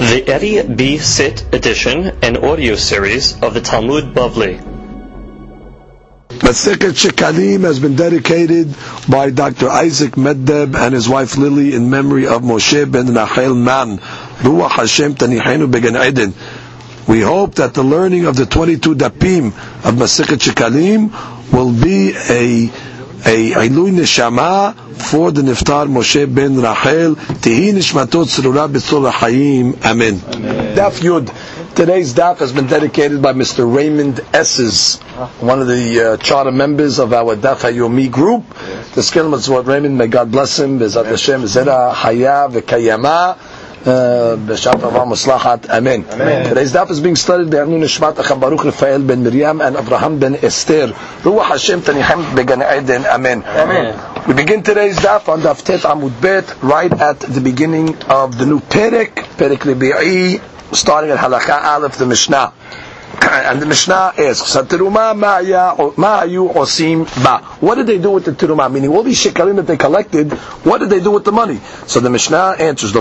The Eddie B. Sit edition and audio series of the Talmud Bavli. Masechet Shekalim has been dedicated by Dr. Isaac Meddeb and his wife Lily in memory of Moshe ben Rachel Man. Ruach Hashem Tanihenu Began Eden. We hope that the learning of the 22 dapim of Masechet Shekalim will be a a Ilui Neshama for the Niftar Moshe ben Rachel. Tihi Nishmatot Tzrura B'tzor Hayim. Amen. Daf Yud. Today's daf has been dedicated by Mr. Raymond Esses, one of the uh, charter members of our Daf Hayomi group. The skill is what Raymond, may God bless him, Bezat Hashem, Zera Haya V'Kayama, B'Shat Avam Muslachat, Amen. Today's daf is being studied by Arnu Nishmat Acham Baruch Rafael ben Miriam and Abraham ben Esther. Ruach Hashem Taniham Began Eden, Amen. Amen. We begin today's daf on Daf Tet Amud Bet, right at the beginning of the new Perek, Perek Rebi'i, starting at Halakha Aleph, the Mishnah. And the Mishnah asks. What did they do with the teruma? Meaning, all these shekalim that they collected, what did they do with the money? So the Mishnah answers.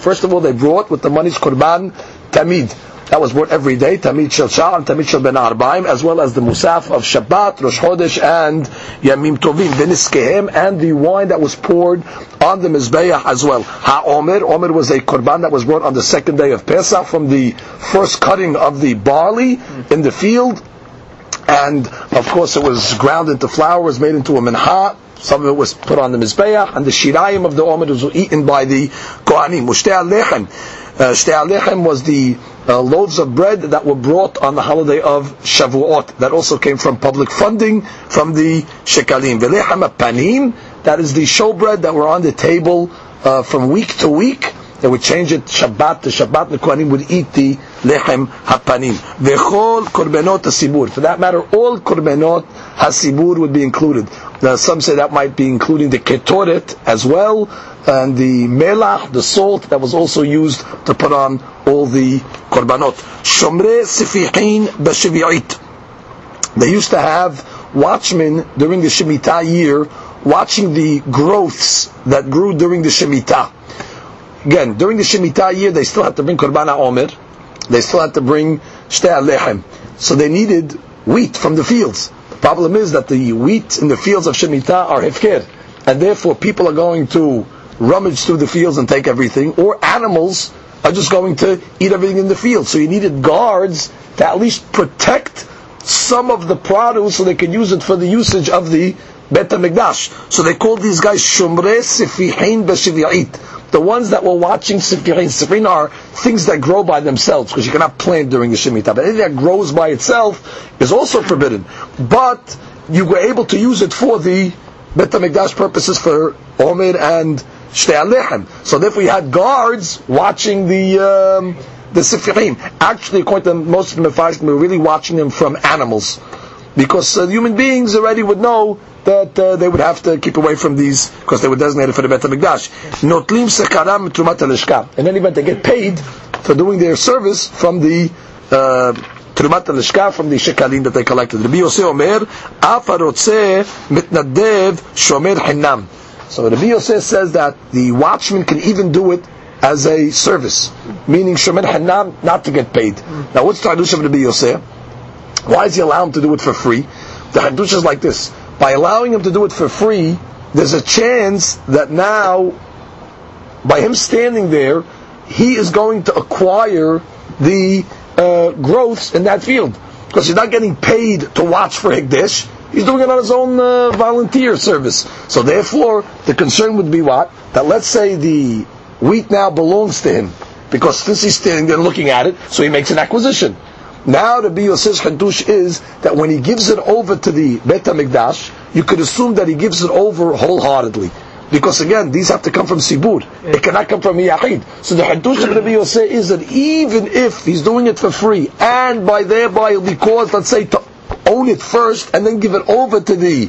First of all, they brought with the money's korban tamid. That was brought every day, Tamid Shel Shah and Tamid Shel Ben Arbaim, as well as the Musaf of Shabbat, Rosh Chodesh, and Yamim Tovim, Viniskehem, and the wine that was poured on the Mizbeah as well. Ha-Omer, Omer was a korban that was brought on the second day of Pesach from the first cutting of the barley in the field, and of course it was ground into flour, was made into a minha, some of it was put on the Mizbeah, and the shirayim of the Omer was eaten by the Kohanim. Uh, Shtei was the uh, loaves of bread that were brought on the holiday of Shavuot. That also came from public funding from the Shekalim. Velechem panim, that is the showbread that were on the table uh, from week to week. They would change it Shabbat to Shabbat. The Kohanim would eat the lechem hapanim. Vechol korbenot hasibur. For that matter, all korbenot hasibur would be included. Now, some say that might be including the ketoret as well, and the melach, the salt that was also used to put on all the korbanot. Shomre sifihin b'shevi'it. They used to have watchmen during the Shemitah year watching the growths that grew during the Shemitah. Again, during the Shemitah year, they still had to bring Korban Omer. They still had to bring Shtei Alechem. So they needed wheat from the fields. The problem is that the wheat in the fields of Shemitah are hefker. And therefore people are going to rummage through the fields and take everything, or animals are just going to eat everything in the field. So you needed guards to at least protect some of the produce so they could use it for the usage of the Bet HaMikdash. So they called these guys Shumre Sifihin B'Shivi'it. The ones that were watching Sifihin. Sifihin are things that grow by themselves, because you cannot plant during the Shemitah. But anything that grows by itself is also forbidden. But you were able to use it for the Bet HaMikdash purposes for Omer and Shtei. So therefore you had guards watching the um, the Sifirim. Actually, according to most of the Mepharshim, we were really watching them from animals. Because uh, human beings already would know that uh, they would have to keep away from these because they were designated for the Bet HaMikdash. Notlim sekaram trumat alishka. In any event, they get paid for doing their service from the uh, alishka from the shekalim that they collected. Rabbi Yosef Omer, afarotze mitnadev shomer hinam. So Rabbi Yosef says that the watchman can even do it as a service, meaning shomer hinam, not to get paid. Now, what's the of Rabbi Yosef? Why is he allowed him to do it for free? The hadush is like this: by allowing him to do it for free, there's a chance that now, by him standing there, he is going to acquire the uh, growths in that field because he's not getting paid to watch for Higdish. He's doing it on his own uh, volunteer service. So therefore, the concern would be what? That let's say the wheat now belongs to him because since he's standing there looking at it, so he makes an acquisition. Now the Yosef's Hadush is that when he gives it over to the Bet HaMikdash, you could assume that he gives it over wholeheartedly. Because again, these have to come from Sibur. It cannot come from Yahid. So the Hadush of Rabbi Yosef is that even if he's doing it for free, and by thereby he'll be caused, let's say, to own it first and then give it over to the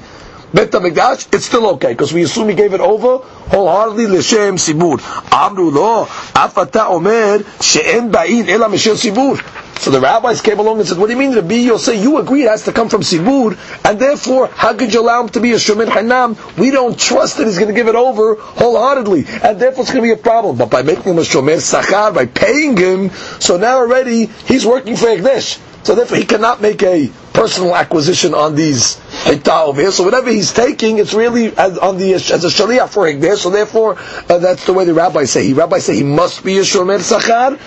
Bet HaMikdash, it's still okay, because we assume he gave it over wholeheartedly l'shem sibur. Amru lo, afata omer, she'en ba'in ela sibur. So the rabbis came along and said, what do you mean, Rabbi Yosef, you agree it has to come from Sibur, and therefore, how could you allow him to be a Shomer Hanam? We don't trust that he's going to give it over wholeheartedly, and therefore it's going to be a problem. But by making him a Shomer Sachar, by paying him, so now already he's working for Egdesh. So therefore he cannot make a personal acquisition on these. So whatever he's taking, it's really as, on the as a Shaliach for Egdesh. So therefore, uh, that's the way the rabbis say. He rabbis say he must be a Shomer Sachar,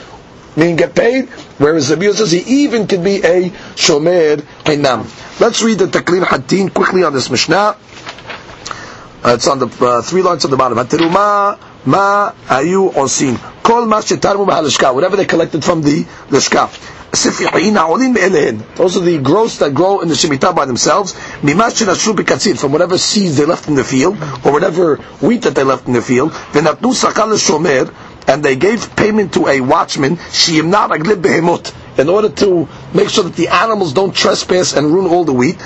meaning get paid, whereas Rabbi says he even could be a Shomer Hinam. Let's read the Taklin Hatin quickly on this Mishnah. Uh, it's on the uh, three lines on the bottom. Hatiruma ma ayu osin. Kol ma shetarmu mahalishka. Whatever they collected from the lishka. Those are the growths that grow in the Shemitah by themselves. From whatever seeds they left in the field, or whatever wheat that they left in the field and they gave payment to a watchman, in order to make sure that the animals don't trespass and ruin all the wheat.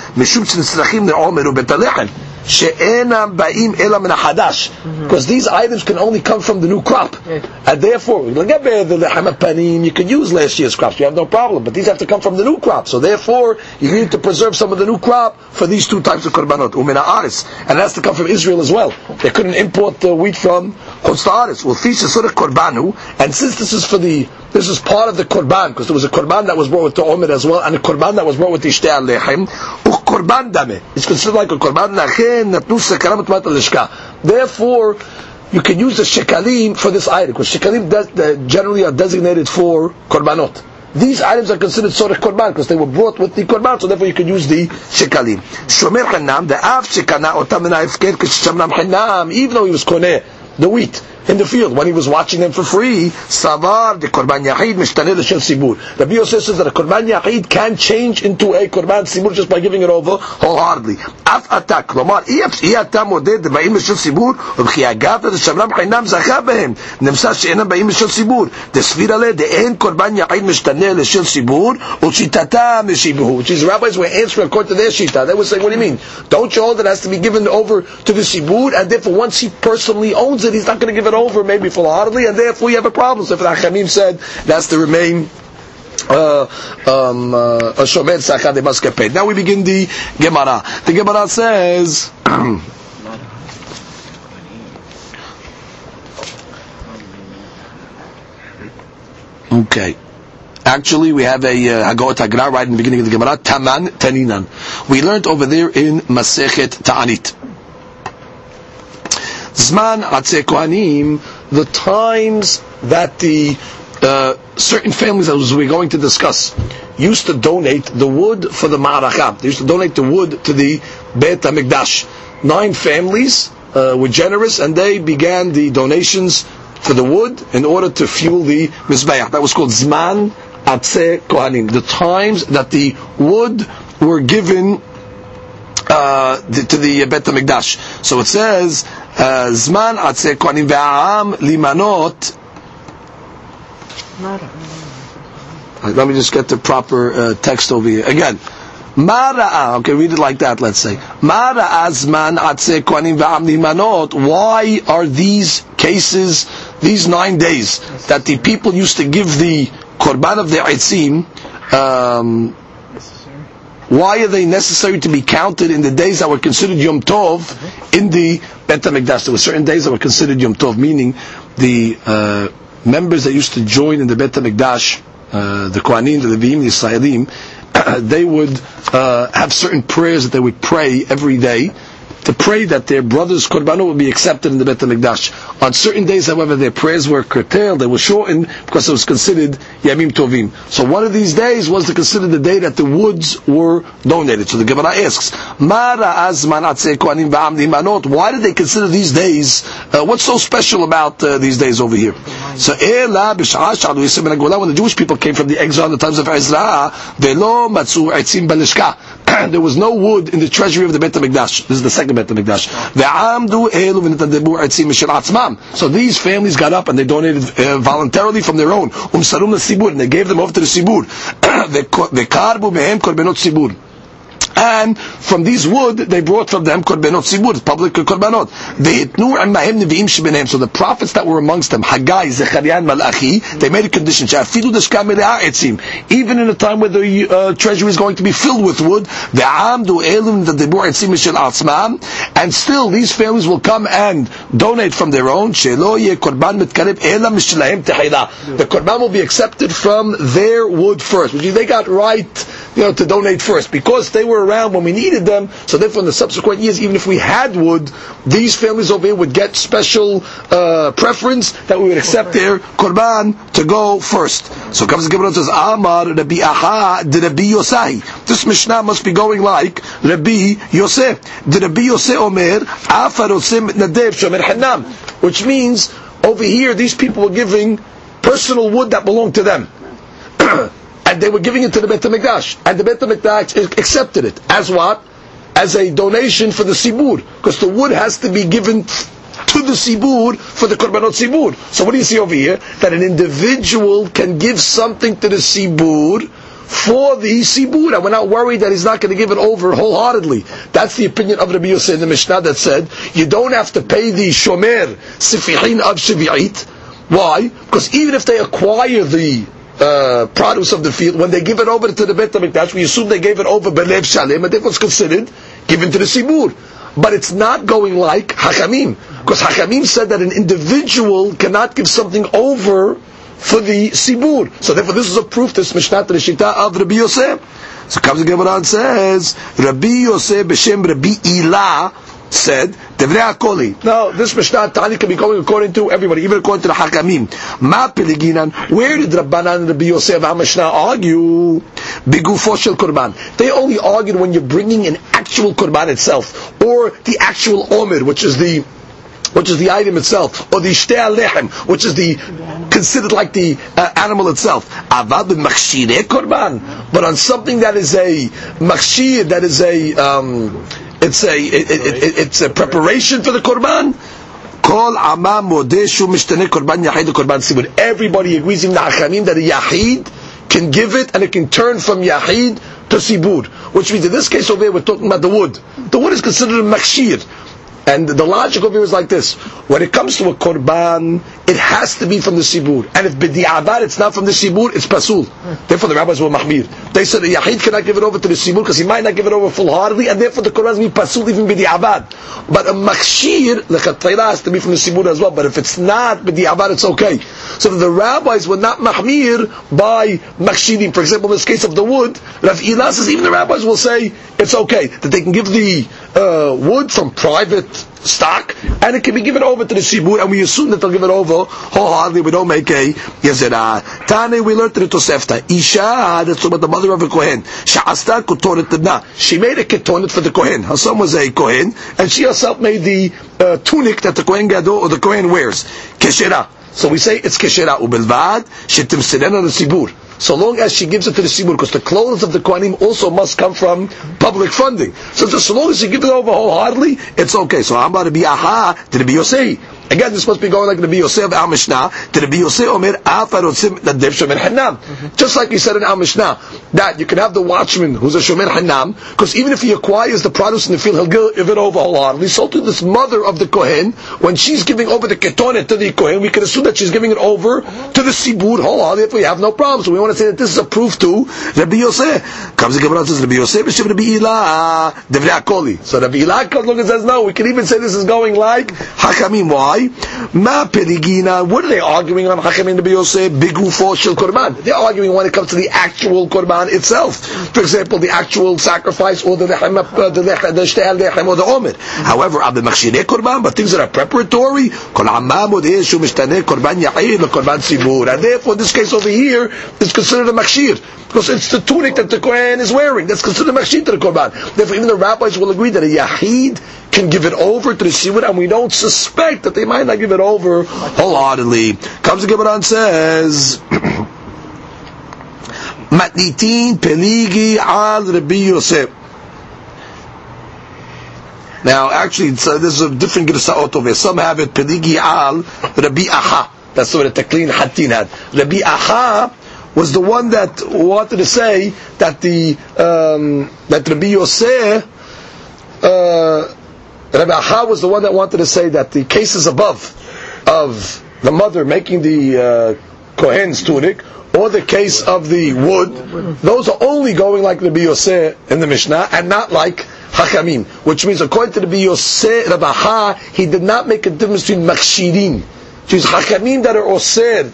Mm-hmm. Because these items can only come from the new crop. And therefore, you can use last year's crops, you have no problem. But these have to come from the new crop. So therefore, you need to preserve some of the new crop for these two types of korbanot. And it has to come from Israel as well. They couldn't import the wheat from Chutz Well, sort of korbanu, and since this is for the, this is part of the korban, because there was a korban that was brought with the omer as well, and a korban that was brought with the ishtei alechem, dame. It's considered like a korban. Therefore, you can use the shekalim for this item, because shekalim generally are designated for korbanot. These items are considered sort of korban because they were brought with the korban, so therefore you can use the shekalim. Shomer chanam, the av shekana otam even though he was koneh, the wheat in the field when he was watching them for free. Savar the korban yachid mishtane l'shel sibur. Rabbi Yosef says that a korban yachid can change into a korban sibur just by giving it over wholeheartedly. Af atak, כלומר, אי אתה מודד באים לשל סיבור, וכי אגב דשמרם חינם זכה בהם, נמסר שאינם באים לשל סיבור. דסביר לה דאין קורבן יחיד משתנה לשל סיבור, ושיטתם משיבהו. Which is rabbis were answering according to their shita. They were saying, what do you mean? Don't you hold that has to be given over to the sibur, and therefore once he personally owns it, he's not going to give it over maybe full-heartedly, and therefore you have a problem. So if the Achamim said that's to remain uh, um, uh, they must get paid. Now we begin the Gemara. The Gemara says. okay. Actually, we have a uh, Hagot Hagra right in the beginning of the Gemara, Taman Taninan. We learned over there in Masechet Ta'anit. Zman Atzeh Kohanim, the times that the uh, certain families, as we're going to discuss, used to donate the wood for the Ma'arachah. They used to donate the wood to the Beit HaMikdash. Nine families uh, were generous and they began the donations for the wood in order to fuel the Mizbeach. That was called Zman Atzeh Kohanim. The times that the wood were given uh, to the Bet HaMikdash. So it says, Zman Atzeh Kohanim ve'am limanot let me just get the proper uh, text over here. Again, Mara'a, okay, read it like that, let's say. Mara'a zman atze kohanim v'amni manot. Why are these cases, these nine days, that the people used to give the korban of the etzim, um, why are they necessary to be counted in the days that were considered Yom Tov in the Bet HaMikdash? There were certain days that were considered Yom Tov, meaning the uh, members that used to join in the Bet HaMikdash, uh, the Kohanim, the Levim, the Israelim, they would uh, have certain prayers that they would pray every day to pray that their brother's korbanot would be accepted in the Bet HaMikdash. On certain days, however, their prayers were curtailed, they were shortened because it was considered Yamim Tovim. So one of these days was to consider the day that the woods were donated. So the Gemara asks, Why did they consider these days? Uh, what's so special about uh, these days over here? So when the Jewish people came from the exile in the times of Ezra, there was no wood in the treasury of the Bet HaMikdash. This is the second Bet HaMikdash. So these families got up and they donated uh, voluntarily from their own. Um and they gave them over to the Sibur. And from these wood, they brought from them korbanot sibur, public korbanot. Ve'itnu imahem nevi'im shebenehem. So the prophets that were amongst them, Haggai, Zechariah, and Malachi, they made a condition. Even in a time where the uh, treasury is going to be filled with wood, ve'amdu elim the debur etzim shel atzmam, and still these families will come and donate from their own. Shelo ye korban mitkarib elam mishlehem tehila. The korban will be accepted from their wood first, which they got right, you know, to donate first because they were around when we needed them. So therefore, in the subsequent years, even if we had wood, these families over here would get special uh, preference that we would accept their korban to go first. So comes the Gemara says, Amar Rabbi Aha de Rabbi Yosahi. This Mishnah must be going like Rabbi Yosef. De Rabbi Yosef Omer, Afarosim Nadev Shomer Hanam. Which means, over here, these people were giving personal wood that belonged to them. and they were giving it to the Beit HaMikdash. And the Beit HaMikdash accepted it. As what? As a donation for the Sibur. Because the wood has to be given to the Sibur for the Korbanot Sibur. So what do you see over here? That an individual can give something to the Sibur for the Sibur. And we're not worried that he's not going to give it over wholeheartedly. That's the opinion of Rabbi Yosef in the Mishnah that said, you don't have to pay the Shomer Sifihin of Shavi'it. Why? Because even if they acquire the uh, produce of the field, when they give it over to the Beit HaMikdash, we assume they gave it over Belev Shalem, and therefore it's considered given to the Sibur. But it's not going like Hakamim. Because Hakamim said that an individual cannot give something over for the Sibur. So therefore this is a proof, this Mishnah to the Shita of Rabbi Yosef. So comes the Gemara and says, Rabbi Yosef b'shem Rabbi Ilah said. Now, this Mishnah Tani can be going according to everybody, even according to the Hakamim. Ma Peliginan, where did Rabbanan and Rabbi Yosef HaMishnah argue? Bigufo shel Korban. They only argued when you're bringing an actual Korban itself, or the actual Omer, which is the which is the item itself, or the shtea lechem, which is the considered like the uh, animal itself. Avad korban, but on something that is a machshir, that is a um, it's a it, it, it, it's a preparation for the korban. Kol amam modeshu mishtane korban yahid korban sibur. Everybody agrees in the Hachamim that a yahid can give it and it can turn from yahid to sibur, which means in this case over here we're talking about the wood. The wood is considered a machshir. And the logic over here is like this. When it comes to a korban, it has to be from the sibur. And if b'di'avad it's not from the sibur, it's pasul. Therefore the rabbis were mahmir. They said the yahid cannot give it over to the sibur because he might not give it over full-heartedly, and therefore the korban be pasul even b'di'avad. But a machshir, the chatayra has to be from the sibur as well. But if it's not b'di'avad, it's okay. So that the rabbis were not mahmir by machshirim. For example, in this case of the wood, Rav Ilah says even the rabbis will say it's okay that they can give the uh, wood from private stock, and it can be given over to the Sibur, and we assume that they'll give it over wholeheartedly, we don't make a Yazirah. Tane, we learned in the Tosefta, Isha, that's about the mother of a Kohen, Sha'asta Kotonet. She made a Ketonet for the Kohen. Her son was a Kohen, and she herself made the uh, tunic that the Kohen Gadol, or the Kohen wears. Keshera. So we say it's Keshera ubelvad, shetim sirena the Sibur so long as she gives it to the Sibur, because the clothes of the Kohanim also must come from public funding. So just so long as she gives it over wholeheartedly, it's okay. So I'm about to be aha to the Biyosei. Again, this must be going like the Yosef Al Mishnah. to The Yosef Omer Afarotzim Nadev Shomer Hanam. Mm-hmm. Just like he said in Al Mishnah, that you can have the watchman who's a Shomer Hanam, because even if he acquires the produce in the field, he'll give it over wholeheartedly. So to this mother of the Kohen, when she's giving over the ketonet to the Kohen, we can assume that she's giving it over to the Sibur wholeheartedly if we have no problem. So we want to say that this is a proof to Rabbi Yosef. Comes the Gemara says Rabbi Yosef Rabbi Ilah Devrei Akoli. So Rabbi Ilah comes along and says no. We can even say this is going like Hakamim. Why? Why? Ma perigina. What are they arguing on? Hakamim Rabbi Yosef bigufo shel korban. They're arguing when it comes to the actual korban itself. For example, the actual sacrifice or the lechem, uh, the shte'al lechem or the omer. However, abbe machshirei korban, but things that are preparatory, kol amam od yeshu mishtaneh korban yahid korban sibur. And therefore, this case over here is considered a machshir because it's the tunic that the Kohen is wearing. That's considered a machshir to the korban. Therefore, even the rabbis will agree that a yahid can give it over to the Sibur, and we don't suspect that they might not give it over wholeheartedly. Comes the Gemara and says, Matnitin peligi al Rabbi Yosef. Now, actually, uh, there's a different Girsa'ot over. Some have it peligi al Rabbi Aha. That's what the Taklin Hatin had. Rabbi Aha was the one that wanted to say that the um, that Rabbi Yosef, uh, Rabbi Aha was the one that wanted to say that the cases above of the mother making the uh, Kohen's tunic or the case of the wood, those are only going like Rabbi Yosef in the Mishnah and not like Hakamim, which means according to Rabbi Yosef, Rabbi Ha, he did not make a difference between Makshirin. These Hakamim that are Osir,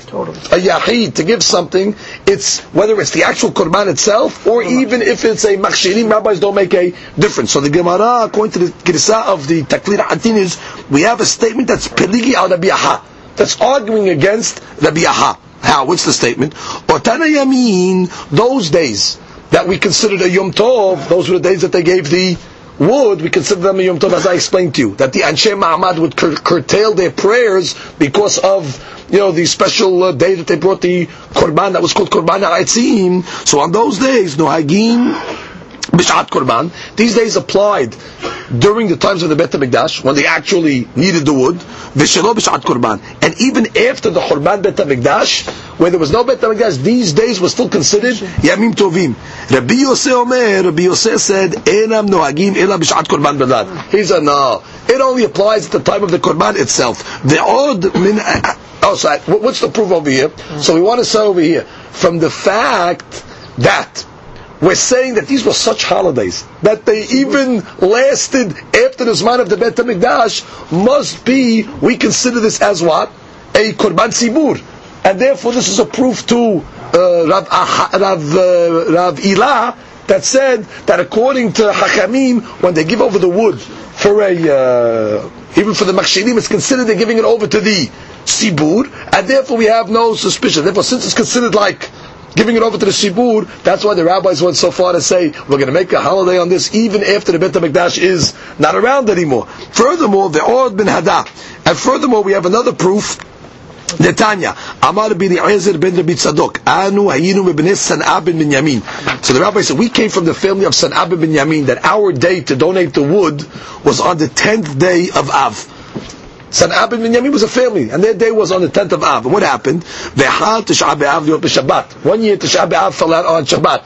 a Yahid, to give something, it's whether it's the actual Korban itself, or even if it's a Makshirim, rabbis don't make a difference. So the Gemara, according to the Girsa of the Taklin Hatin is, we have a statement that's Peligi al Rabbi Aha, that's arguing against Rabbi Aha. How? What's the statement? Otana Yamin, those days that we considered a Yom Tov, those were the days that they gave the would, we consider them a Yom Tov, as I explained to you, that the Anshe Ma'amad would cur- curtail their prayers because of, you know, the special uh, day that they brought the Korban, that was called Korban Ha'etzim. So on those days, no Hagim, Bishat Korban, these days applied during the times of the Bet HaMikdash, when they actually needed the wood, Vishelo Bishat Korban. And even after the Korban Bet HaMikdash, where there was no Bet HaMikdash, these days were still considered Yamim Tovim. Rabbi Yosef Omer, Rabbi Yosef said, Enam Nohagim Ela Bishat Korban Belad. He said, no, it only applies at the time of the Korban itself. The odd min, oh, sorry, what's the proof over here? So we want to say over here, from the fact that we're saying that these were such holidays that they even lasted after the Zman of the Bet HaMikdash must be, we consider this as what? A Korban Sibur. And therefore this is a proof to uh, Rav, ah, Rav, uh, Rav Ilah that said that according to Hakamim, when they give over the wood for a, uh, even for the Makshirim, it's considered they're giving it over to the Sibur, and therefore we have no suspicion. Therefore, since it's considered like giving it over to the Sibur, that's why the rabbis went so far to say, we're going to make a holiday on this even after the Bet HaMikdash is not around anymore. Furthermore, the Ord bin Hadah. And furthermore, we have another proof Netanya, Amar bin Ezer ben Rabbi Tzadok, Anu Hayinu b'bnei San'ab ben Binyamin. So the rabbi said, we came from the family of San'ab ben Binyamin, that our day to donate the wood was on the tenth day of Av. San'ab ben Binyamin was a family, and their day was on the tenth of Av. And what happened? Shabbat. One year Tish'a B'Av fell out on Shabbat.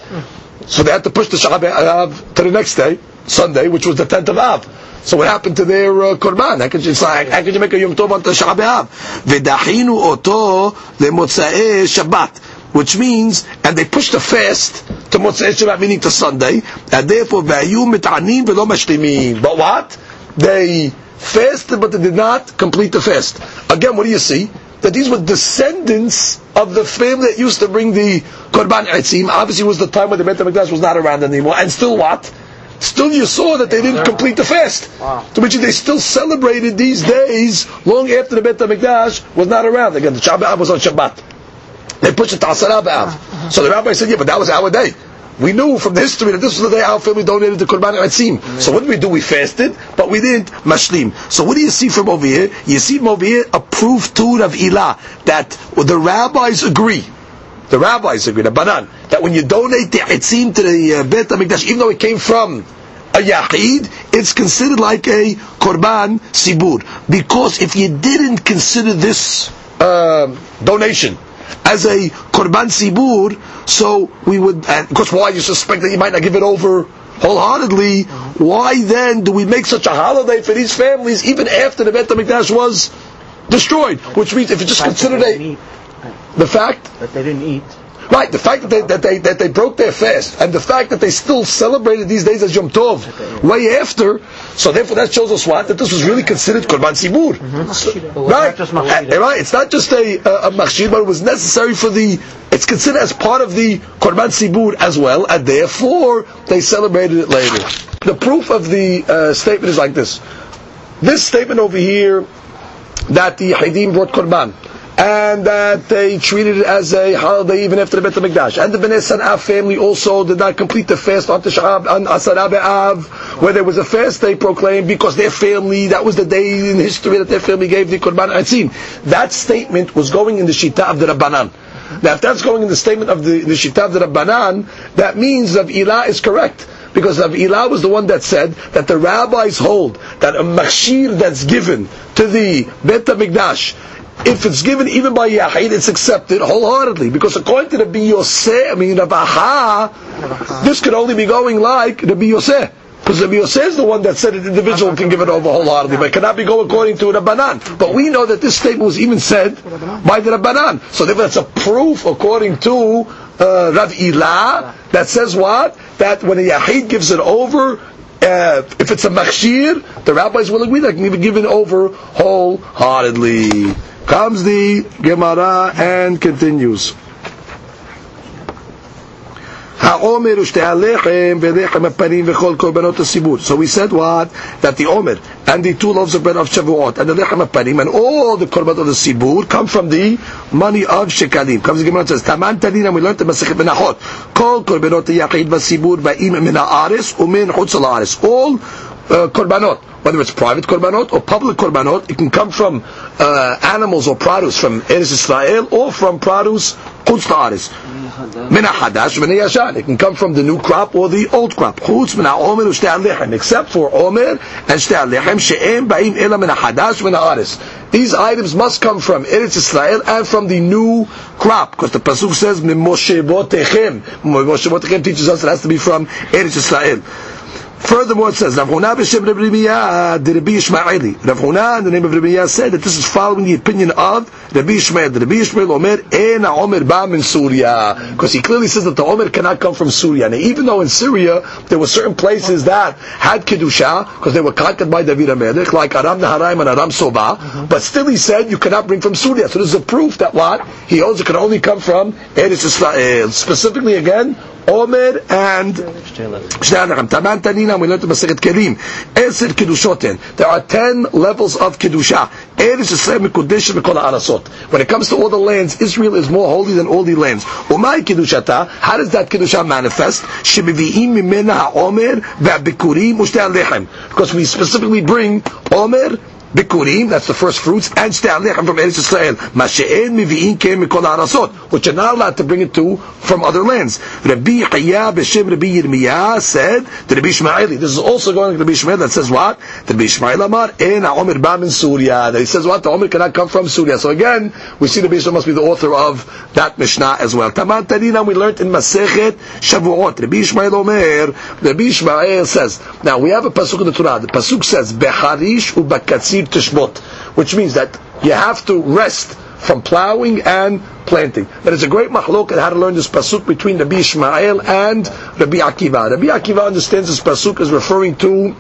So they had to push the Tish'a B'Av to the next day, Sunday, which was the tenth of Av. So what happened to their uh, korban? How could you, how could you make a Yom Tov on Tisha B'Av? V'dachinu oto Shabbat. Which means, and they pushed the fast to Motzei Shabbat, meaning to Sunday, and therefore. But what? They fasted, but they did not complete the fast. Again, what do you see? That these were descendants of the family that used to bring the Korban Etzim. Obviously, it was the time when the Bet HaMikdash was not around anymore, and still what? still you saw that they didn't complete the fast. Wow. To which they still celebrated these days long after the Bet HaMikdash was not around. Again, the Shabbat was on Shabbat. They pushed it to Asara B'Av. Uh-huh. So the rabbi said, yeah, but that was our day. We knew from the history that this was the day our family donated the Qurban Etzim. So what did we do? We fasted, but we didn't mashlim. So what do you see from over here? You see from over here a proof to of Ilah that the rabbis agree the rabbis agree, the Banan, that when you donate the etzim to the uh, Bet HaMikdash, even though it came from a Yahid, it's considered like a Korban Sibur. Because if you didn't consider this uh, donation as a Korban Sibur, so we would, and of course why you suspect that you might not give it over wholeheartedly, why then do we make such a holiday for these families even after the Bet HaMikdash was destroyed? Which means if you just consider a the fact that they didn't eat. Right, the fact that they, that they that they broke their fast, and the fact that they still celebrated these days as Yom Tov, way after. So therefore, that shows us what that this was really considered Korban Sibur. Mm-hmm. So, right, uh, right. It's not just a, a, a machshir, but it was necessary for the. It's considered as part of the Korban Sibur as well, and therefore they celebrated it later. The proof of the uh, statement is like this. This statement over here that the Hadim brought Korban and that they treated it as a holiday even after the Bet HaMikdash. And the Bnei San'af family also did not complete the fast on Tish'ab, on Asara Be'av, where there was a fast they proclaimed because their family, that was the day in history that their family gave the Qurban Atzim. That statement was going in the Shita of the Rabbanan. Now if that's going in the statement of the, the Shita of the Rabbanan, that means that Ilah is correct because Rav Ilah was the one that said that the rabbis hold that a mashir that's given to the Bet HaMikdash if it's given even by Yahid, it's accepted wholeheartedly. Because according to the Yosef, I mean Rabbi this could only be going like the Yosef. Because the Yosef is the one that said an individual can give it over wholeheartedly, but it cannot be going according to Rabbanan. But we know that this statement was even said by the Rabbanan. So therefore that's a proof according to uh, Rav Ilah that says what? That when a Yahid gives it over, uh, if it's a machshir, the rabbis will agree that can even give it over wholeheartedly. Comes the Gemara and continues. העומר ושתי הלחם ולחם הפנים וכל קורבנות הסיבור. So we said what? That the omer and the two loaves of bread of Shavuot and the lechem hapanim and all the korbanot of the sibur come from the money of shekalim. Comes the Gemara and says, Taman tanina, we learned the Masechet Menachot. Kol korbanot yachid vasibur ba'im min ha'aris umin chutz ha'aris. All uh, korbanot, whether it's private korbanot or public korbanot, it can come from uh, animals or produce from Eretz Israel or from produce chutz ha'aris. Min hadash min yashan. It can come from the new crop or the old crop. Chutz min ha'omer u'shtei lechem. Except for omer and shtei lechem she'em ba'im ela min hadash min ha'aris. These items must come from Eretz Israel and from the new crop, because the pasuk says Moshe botechem. Moshe botechem teaches us it has to be from Eretz Israel. Furthermore, it says, Rav Huna b'shem the Rabbi. Rav in the name of Rabbi Yirmiyah, said that this is following the opinion of Rabbi Yishmael. The Rabbi Yishmael Omer, Ena Omer ba min Surya. Because he clearly says that the Omer cannot come from Syria. Now, even though in Syria, there were certain places that had Kedusha, because they were conquered by David HaMelech, like Aram Naharaim and Aram Soba, mm-hmm. but still he said you cannot bring from Syria. So this is a proof that what? He holds it can only come from Eretz Israel. Specifically again, Omer and Shtanacham. Taman Tanina, we learned the Masechet Kelim. Eser Kedushoten. There are ten levels of Kedusha. Eretz Yisrael Mekudesh Mekol Arasot. When it comes to all the lands, Israel is more holy than all the lands. Umay Kedushata, how does that Kedusha manifest? Because we specifically bring Omer, Bikurim, that's the first fruits, and Ste'alechem from Eretz Israel. Mashe'en mivi'in kem mikol arasot, which are not allowed to bring it to from other lands. Rabbi Chaya b'shem Rabbi Yirmiyah said to Rabbi Ishmaeli, this is also going to Rabbi Ishmael that says what? To Rabbi Ishmael Amar, en ha'omer ba min Surya. That he says what? The Omer cannot come from Surya. So again, we see Rabbi Ishmael must be the author of that Mishnah as well. Taman Tanina, we learned in Masechet Shavuot. Rabbi Ishmael Omer, Rabbi Ishmael says, now we have a Pasuk in the Torah. The Pasuk says, Becharish u'bakatzir tishbot, which means that you have to rest from plowing and planting. There is a great machlok on how to learn this pasuk between Rabbi Ishmael and Rabbi Akiva. Rabbi Akiva understands this pasuk as referring to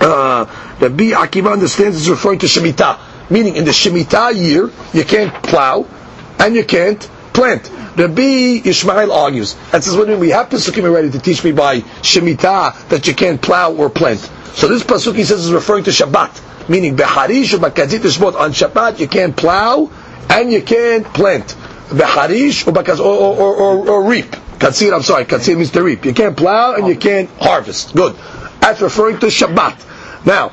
uh, Rabbi Akiva understands it's referring to Shemitah, meaning in the Shemitah year you can't plow and you can't plant. Rabbi Ishmael argues and says, "What do we have pasukim ready to teach me by Shemitah that you can't plow or plant?" So this pasuk he says is referring to Shabbat meaning beharish bakazit shmot on Shabbat you can't plow and you can't plant. Beharish or bakaz or, or, or, or, reap. Katsir, I'm sorry, katsir means to reap. You can't plow and you can't harvest. Good. That's referring to Shabbat. Now,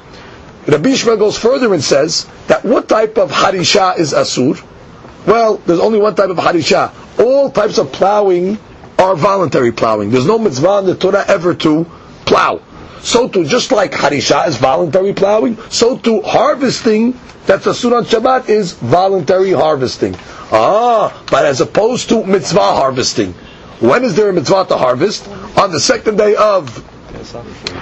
Rabbi Ishmael goes further and says that what type of harisha is asur? Well, there's only one type of harisha. All types of plowing are voluntary plowing. There's no mitzvah in the Torah ever to plow so too, just like harisha is voluntary plowing, so too harvesting, that's a on Shabbat, is voluntary harvesting. Ah, but as opposed to mitzvah harvesting. When is there a mitzvah to harvest? On the second day of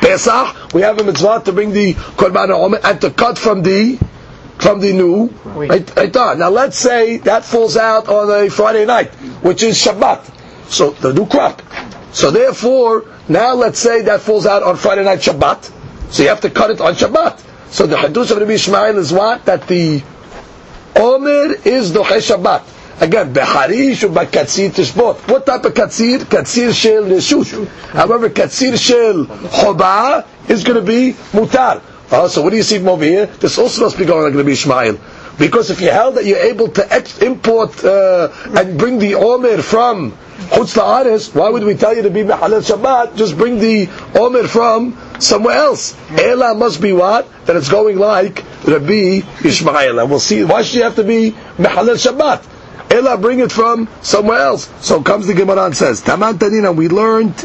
Pesach, we have a mitzvah to bring the korban omer and to cut from the from the new right, Now let's say that falls out on a Friday night, which is Shabbat. So the new crop. So therefore, now let's say that falls out on Friday night Shabbat, so you have to cut it on Shabbat. So the Hadush of Rabbi Ishmael is what? That the Omer is Doche Shabbat. Again, Beharish or Bakatzir Tishbot. What type of Katzir? Katzir Shel Reshut. However, Katzir Shel Choba is going to be Mutar. Uh, so what do you see from over here? This also must be going like Rabbi Ishmael. Because if you held that you're able to ex- import uh, and bring the Omer from Chutz La'ares, why would we tell you to be Mehalel Shabbat? Just bring the Omer from somewhere else. Ela must be what? That it's going like Rabbi Ishmael. And we'll see, why should you have to be Mehalel Shabbat? Ella, bring it from somewhere else. So comes the Gemara and says, Taman Tanina, we learned,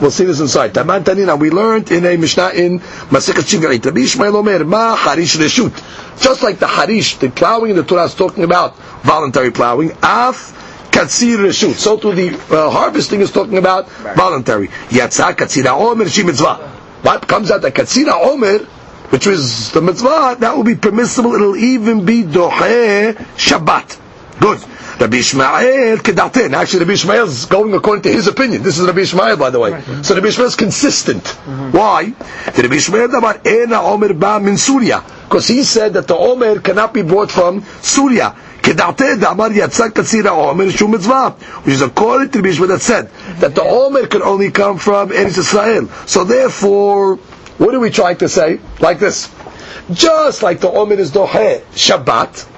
we'll see this inside, Taman Tanina, we learned in a Mishnah in Masechet Shivrit, Rabbi Ishmael Omer, Ma Harish Reshut. Just like the Harish, the plowing in the Torah is talking about voluntary plowing, Af Katsir Reshut. So to the uh, harvesting is talking about voluntary. Yatsa Katsira Omer Shi Mitzvah. What comes out that Katsira Omer, which is the mitzvah, that will be permissible, it'll even be Dohe Shabbat. Good. Rabbi Ishmael kedatin. Actually, Rabbi Ishmael is going according to his opinion. This is Rabbi Ishmael, by the way. So Rabbi Ishmael is consistent. Mm-hmm. Why? Rabbi Ishmael davar omer because he said that the omer cannot be brought from Surya. the damar yatzak katsira omer which is according to Rabbi Ishmael that said that the omer can only come from Eretz Israel. So therefore, what are we trying to say? Like this, just like the omer is dohe Shabbat,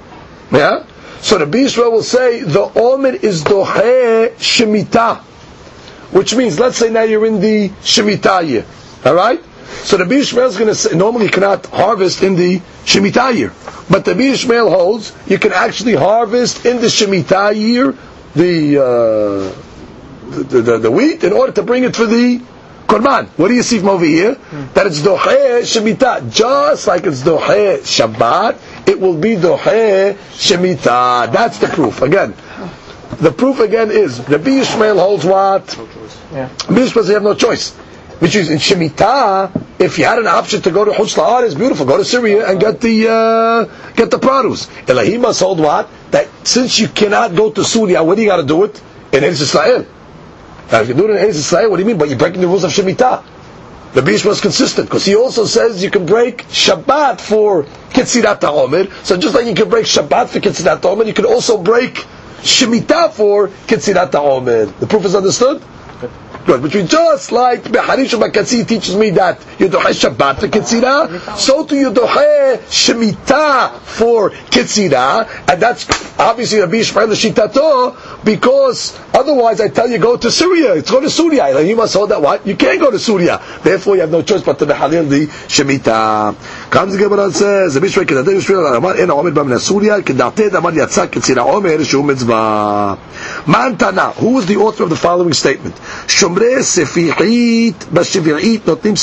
yeah. So the Yisrael will say the Omer is Dohe Shemitah, which means let's say now you're in the Shemitah year, all right? So the Yisrael is going to say normally you cannot harvest in the Shemitah year, but the Yisrael holds you can actually harvest in the Shemitah year the, uh, the, the, the wheat in order to bring it for the Korban. What do you see from over here? That it's Dohe Shemitah. Just like it's Dohe Shabbat, it will be Dohe Shemitah. That's the proof. Again, the proof again is Rabbi Yishmael holds what? No Yeah. Rabbi Yishmael have no choice. Which is in Shemitah, if you had an option to go to Chutz La'ar, it's beautiful. Go to Syria and get the uh, get the produce. Elahi must hold what? That since you cannot go to Syria, what do you got to do it in Eretz Israel? Now, if you do it in Eretz Israel, what do you mean? But you're breaking the rules of Shemitah. The Bish was consistent because he also says you can break Shabbat for Ketzirat HaOmer. So just like you can break Shabbat for Ketzirat HaOmer, you can also break Shemitah for Ketzirat HaOmer. The proof is understood? Which means just like Beharish Bakatsi teaches me that Yudohe Shabbat for Ketzira, so to Yudohe Shemitah for Ketzira, and that's obviously Rabbi Yishmael Shitato, because otherwise I tell you go to Syria, it's go to Syria, and you must hold that what? You can't go to Syria. Therefore you have no choice but to Behalil the Shemitah. Comes the Gemara and says, the amar, omer omer, shu mitzvah. Mantana, who was the author of the following statement? Notim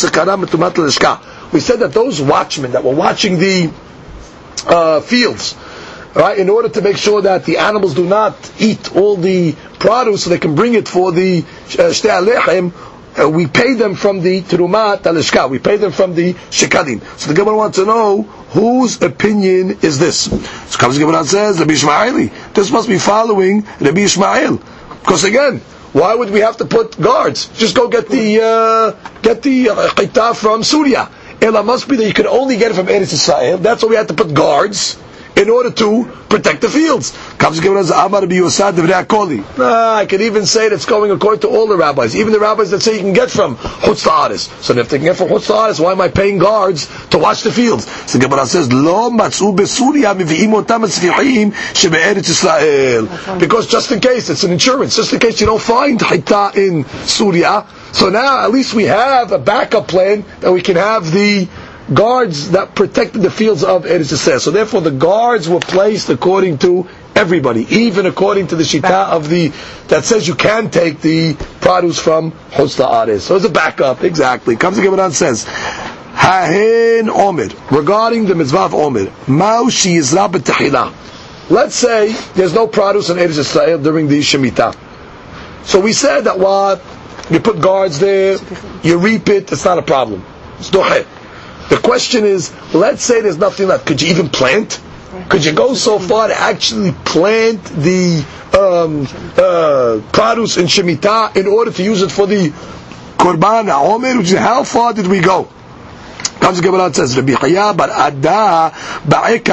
metumat l'eshka. We said that those watchmen that were watching the uh, fields, right, in order to make sure that the animals do not eat all the produce, so they can bring it for the shtei uh, uh, we pay them from the Terumat Talishka. We pay them from the Shekalim. So the Gemara wants to know whose opinion is this. So comes the Gemara says, Rabbi Ishmaeli. This must be following Rabbi Ishmael. Because again, why would we have to put guards? Just go get the uh, get the uh, from Syria. Ela must be that you can only get it from Eretz Israel. That's why we had to put guards in order to protect the fields. Comes ah, I can even say that it's going according to all the rabbis, even the rabbis that say you can get from Chutz La'aris. So if they can get from Chutz La'aris, why am I paying guards to watch the fields? So the Gemara says, Lo matzu beSuria mivi'im. Because just in case, it's an insurance, just in case you don't find Hita in Syria, so now at least we have a backup plan that we can have the guards that protected the fields of Eretz Yisrael. So therefore, the guards were placed according to everybody, even according to the shita of the that says you can take the produce from Chutz La'aretz. So it's a backup, exactly. Comes again and says. Hahen Omer, regarding the mitzvah of Omer, Mao Yizra Let's say there's no produce in Eretz Yisrael during the Shemitah. So we said that what? You put guards there, you reap it, it's not a problem. It's dohe. The question is, let's say there's nothing left. Could you even plant? Could you go so far to actually plant the um, uh, produce in Shemitah in order to use it for the Korban Omer? Which is how far did we go? Comes the Gemara says, Rabbi Chaya bar Ada ba'e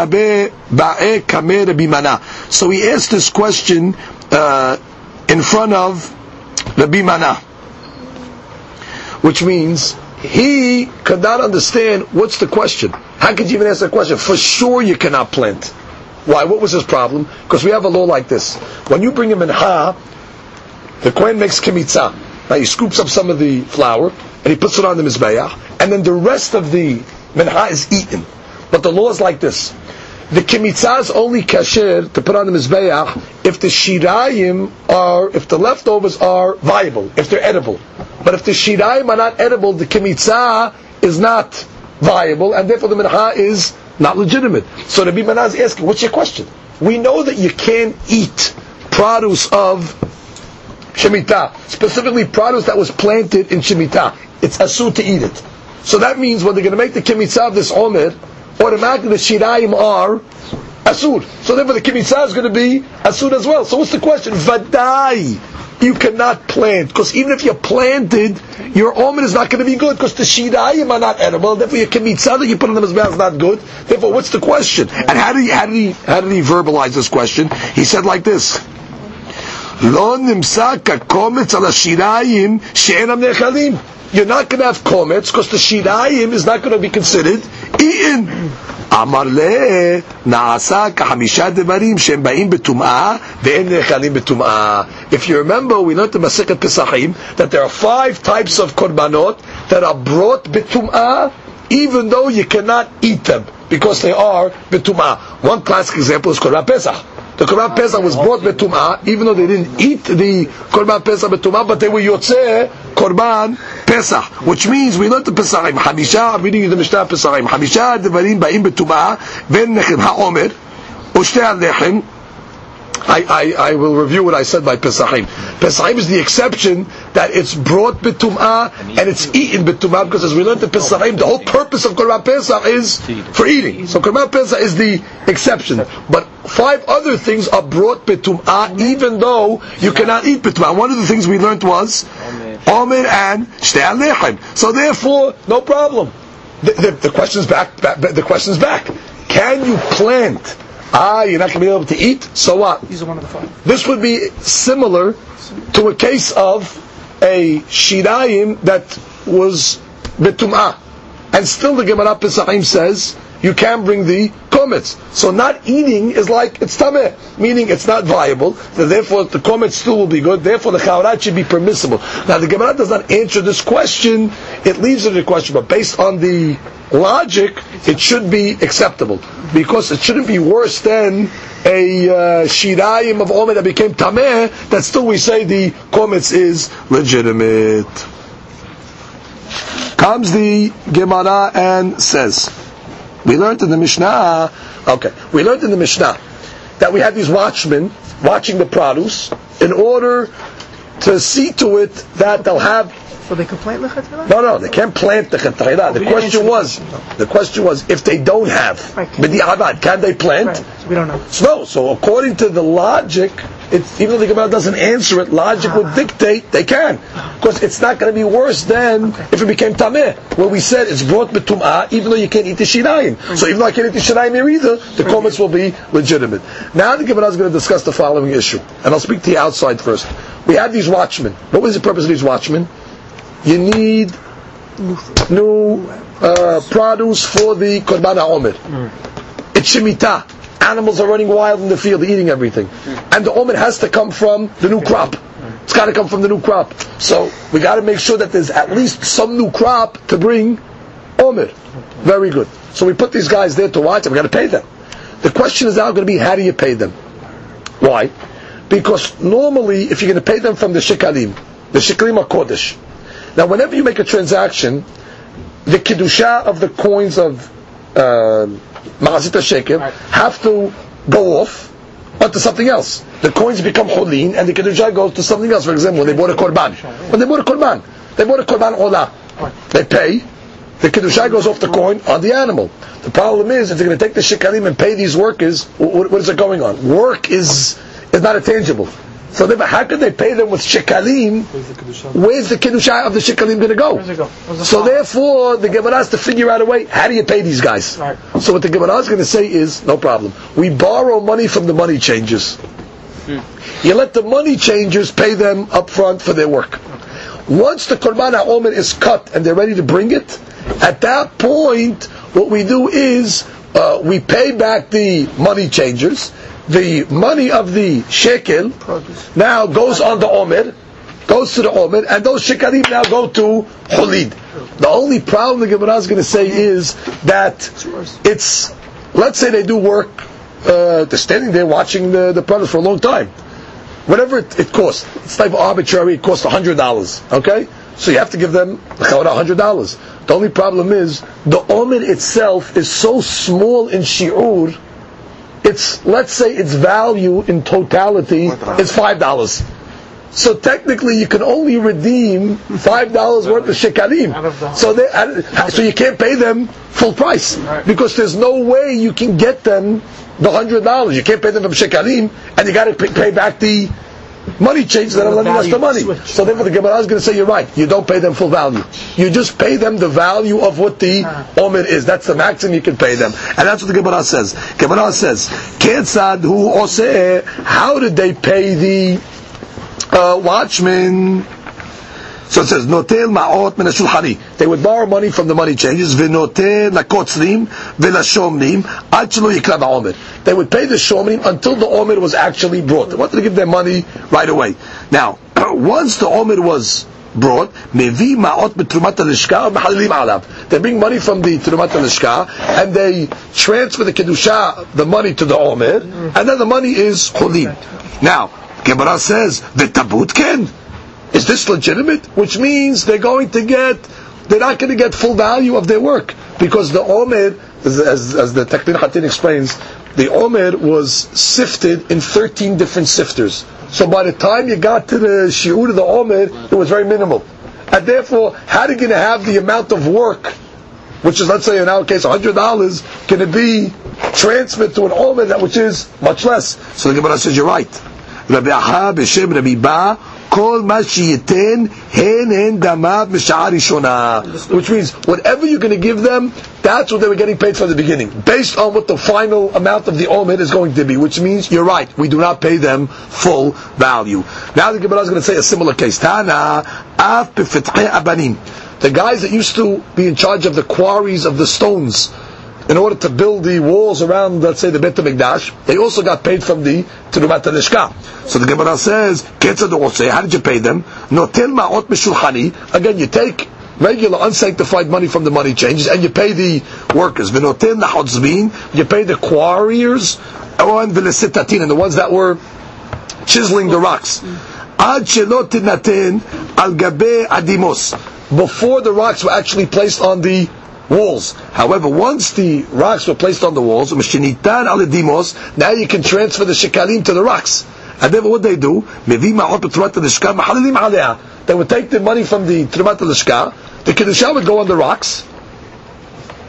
kame Rabbi Mana. So he asked this question uh, in front of Rabbi Mana, which means he could not understand what's the question. How could you even ask that question? For sure you cannot plant. Why? What was his problem? Because we have a law like this. When you bring him in ha, the Kohen makes kimitza. Now he scoops up some of the flour and he puts it on the mizbeach, and then the rest of the minha is eaten. But the law is like this: the kimitzah is only kasher to put on the mizbeach if the shirayim are, if the leftovers are viable, if they're edible. But if the shirayim are not edible, the kimitzah is not viable, and therefore the mincha is not legitimate. So Rabbi Mana is asking, what's your question? We know that you can't eat produce of Shemitah, specifically produce that was planted in Shemitah. It's asur to eat it. So that means when they're going to make the kimitzah of this omer, automatically the shirayim are asur. So therefore the kimitzah is going to be asur as well. So what's the question? Vadai You cannot plant because even if you planted, your omer is not going to be good because the shirayim are not edible. Therefore, your kimitzah that you put on the mizbeach is not good. Therefore, what's the question? And how did he how did he how did he verbalize this question? He said like this. לא נמצא כקומץ על השיריים שאינם נאכלים. You're not going to have komets because the shirayim is not going to be considered eaten. אמר לה, נעשה כחמישה דברים שהם באים בטומאה ואין נאכלים בטומאה. If you remember, we learned in Masechet Pesachim that there are five types of korbanot that are brought בטומאה even though you cannot eat them because they are betumah. One classic example is Korban Pesach. The Korban Pesach was brought betumah, even though they didn't eat the Korban Pesach betumah, but they were yotzeh Korban Pesach, which means we learned the Pesachim. Hamisha, I'm reading you the Mishnah Pesachim. Hamisha devarim ba'im betumah, ven nechem ha'omer, u'shtei al-nechem, I, I, I will review what I said by Pesachim. Pesachim is the exception that it's brought betum'ah and it's eaten betum'ah because as we learned in Pesachim, the whole purpose of Korban Pesach is for eating. So Korban Pesach is the exception. But five other things are brought betum'ah even though you cannot eat betum'ah. One of the things we learned was Omer and Shtei Alechem. So therefore, no problem. The, the, the question's back, back, the question's back. Can you plant Ah, you're not going to be able to eat. So what? These are one of the five. This would be similar to a case of a shirayim that was betum'ah, and still the Gemara Pesachim says you can bring the komets. So not eating is like it's tameh, meaning it's not viable. So therefore, the komets still will be good. Therefore, the chaurat should be permissible. Now, the Gemara does not answer this question. It leaves it a question, but based on the logic, it should be acceptable because it shouldn't be worse than a uh, shirayim of omer that became tameh. That still we say the komets is legitimate. Comes the Gemara and says, we learned in the Mishnah. Okay, we learned in the Mishnah that we had these watchmen watching the produce in order to see to it that they'll have So they could plant lechatchila? no, no, they can't plant the chetayra. Oh, the question was, the question was, if they don't have can b'di'avad, can they plant? Right. So we don't know. So, No. So according to the logic, it's, even though the Gemara doesn't answer it, logic would dictate they can, because it's not going to be worse than if it became tameh, where we said it's brought betum'ah, even though you can't eat the shirayim. So even though I can't eat the shirayim here either, the komets will be legitimate. Now the Gemara is going to discuss the following issue, and I'll speak to you outside first. We have these watchmen. What was the purpose of these watchmen? You need new uh, produce for the Korban HaOmer. Mm. It's Shemitah. Animals are running wild in the field, eating everything. Mm. And the Omer has to come from the new crop. Mm. It's got to come from the new crop. So we got to make sure that there's at least some new crop to bring Omer. Very good. So we put these guys there to watch, and we got to pay them. The question is now going to be, how do you pay them? Why? Because normally, if you're going to pay them from the shekalim, the shekalim are kodesh. Now, whenever you make a transaction, the kedusha of the coins of uh, Ma'azit shekel have to go off onto something else. The coins become holin, and the kedusha goes to something else. For example, when they bought a korban, when they bought a korban, they bought a korban olah. They pay. The kedusha goes off the coin on the animal. The problem is, if they're going to take the shekalim and pay these workers, what, what is it going on? Work is is not a tangible. So how can they pay them with shekalim? Where's the kedusha of the shekalim going to go? Go? So therefore, the Gemara has to figure out a way. How do you pay these guys? Right. So what the Gemara is going to say is, no problem. We borrow money from the money changers. You let the money changers pay them up front for their work. Once the Korban HaOmer is cut and they're ready to bring it, at that point, what we do is uh, we pay back the money changers. The money of the shekel Produce. now goes on the Omer, goes to the Omer, and those shekalim now go to Hulid. The only problem the Gemara is going to say is that it's let's say they do work, uh, they're standing there watching the, the product for a long time. Whatever it, it costs, it's type of arbitrary, it costs $100, okay? So you have to give them $100. The only problem is, the omer itself is so small in shi'ur, it's, let's say its value in totality is $5. So technically, you can only redeem five dollars worth of shekalim. So they, uh, so you can't pay them full price because there's no way you can get them the hundred dollars. You can't pay them from shekalim, and you got to pay, pay back the money changes, that are lending us the money. So therefore, the Gemara is going to say you're right. You don't pay them full value. You just pay them the value of what the omer is. That's the maximum you can pay them, and that's what the Gemara says. Gemara says, "Ketzad hu oseh." How did they pay the uh, watchman. So it says, Notel ma'ot min shulchani. They would borrow money from the money changers, v'notel lakotzrim, v'lashomrim, ad shelo yikra ba'omer. They would pay the shomrim until the omer was actually brought. They wanted to give their money right away. Now, once the omer was brought, mevi ma'ot betrumat al-lishka, mehalilim alav. They bring money from the trumat al-lishka, and they transfer the kedusha, the money to the omer, and then the money is cholim. Now, Gemara says, the tabut ken. Is this legitimate? Which means they're going to get, they're not going to get full value of their work because the Omer, as, as the Taklin Hatin explains, the Omer was sifted in 13 different sifters. So by the time you got to the Shi'ud of the Omer, it was very minimal. And therefore, how are you going to have the amount of work, which is, let's say in our case, $100, going to be transferred to an Omer, which is much less? So the Gemara says, you're right. Rabbi Ahab, Rabbi Ba, which means, whatever you're going to give them, that's what they were getting paid from the beginning, based on what the final amount of the omer is going to be, which means, you're right, we do not pay them full value. Now the Gemara is going to say a similar case. Tana, Af Abanim. The guys that used to be in charge of the quarries of the stones, in order to build the walls around, let's say, the Beit HaMikdash, they also got paid from the Terumat HaLishka. So the Gemara says, how did you pay them? Notel ma'ot meshulchani. Again, you take regular unsanctified money from the money changes and you pay the workers. V'notel nachotzvin. You pay the quarriers and v'lesitatin, and the ones that were chiseling the rocks. Ad shelot al gabe adimos. Before the rocks were actually placed on the walls. However, once the rocks were placed on the walls, now you can transfer the shekalim to the rocks. And then what they do? They would take the money from the Trumat al the Kedusha would go on the rocks,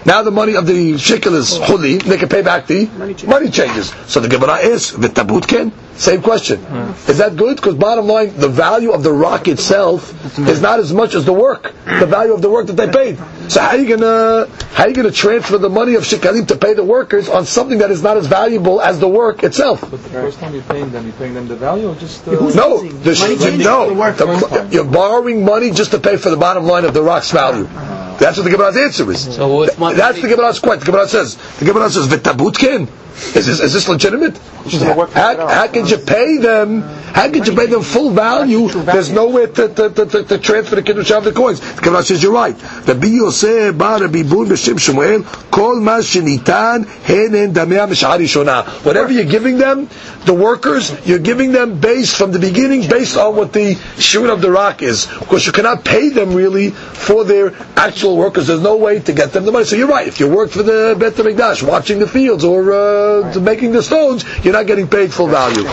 now the money of the shekel is oh. huli, they can pay back the money changes. So the Gemara is, v'tabut ken? Same question. Is that good? Because bottom line, the value of the rock itself is not as much as the work, the value of the work that they paid. So how are you gonna, how are you gonna transfer the money of shekalim to pay the workers on something that is not as valuable as the work itself? But the first time you're paying them, you're paying them the value or just uh, no, the, no, the, you're borrowing money just to pay for the bottom line of the rock's value. That's what the Gemara's answer is. So that's the Gemara's question. The Gemara says, the Gemara says, "V'tabutkin." Is this is this legitimate? How, how can you pay them? How can you pay them full value? There's nowhere to, to, to, to transfer the kiddush of the coins. The Gemara says you're right. Rabbi Yosef bar Rabbi Bun b'Shem Shmuel kol. Whatever you're giving them, the workers, you're giving them based from the beginning, based on what the shoot of the rock is. Because you cannot pay them really for their actual workers. There's no way to get them the money. So you're right. If you work for the Bet Hamikdash, watching the fields or uh, Uh, making the stones, you're not getting paid full value.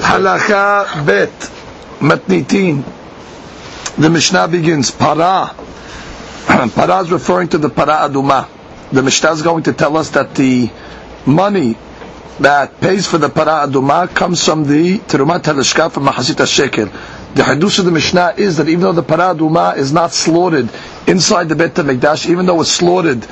Halacha bet matnitin. The Mishnah begins para. para is referring to the para aduma. The Mishnah is going to tell us that the money that pays for the para aduma comes from the terumat halashka from mahasit shekel. The hadush of the Mishnah is that even though the para aduma is not slaughtered inside the Bet HaMikdash, even though it's slaughtered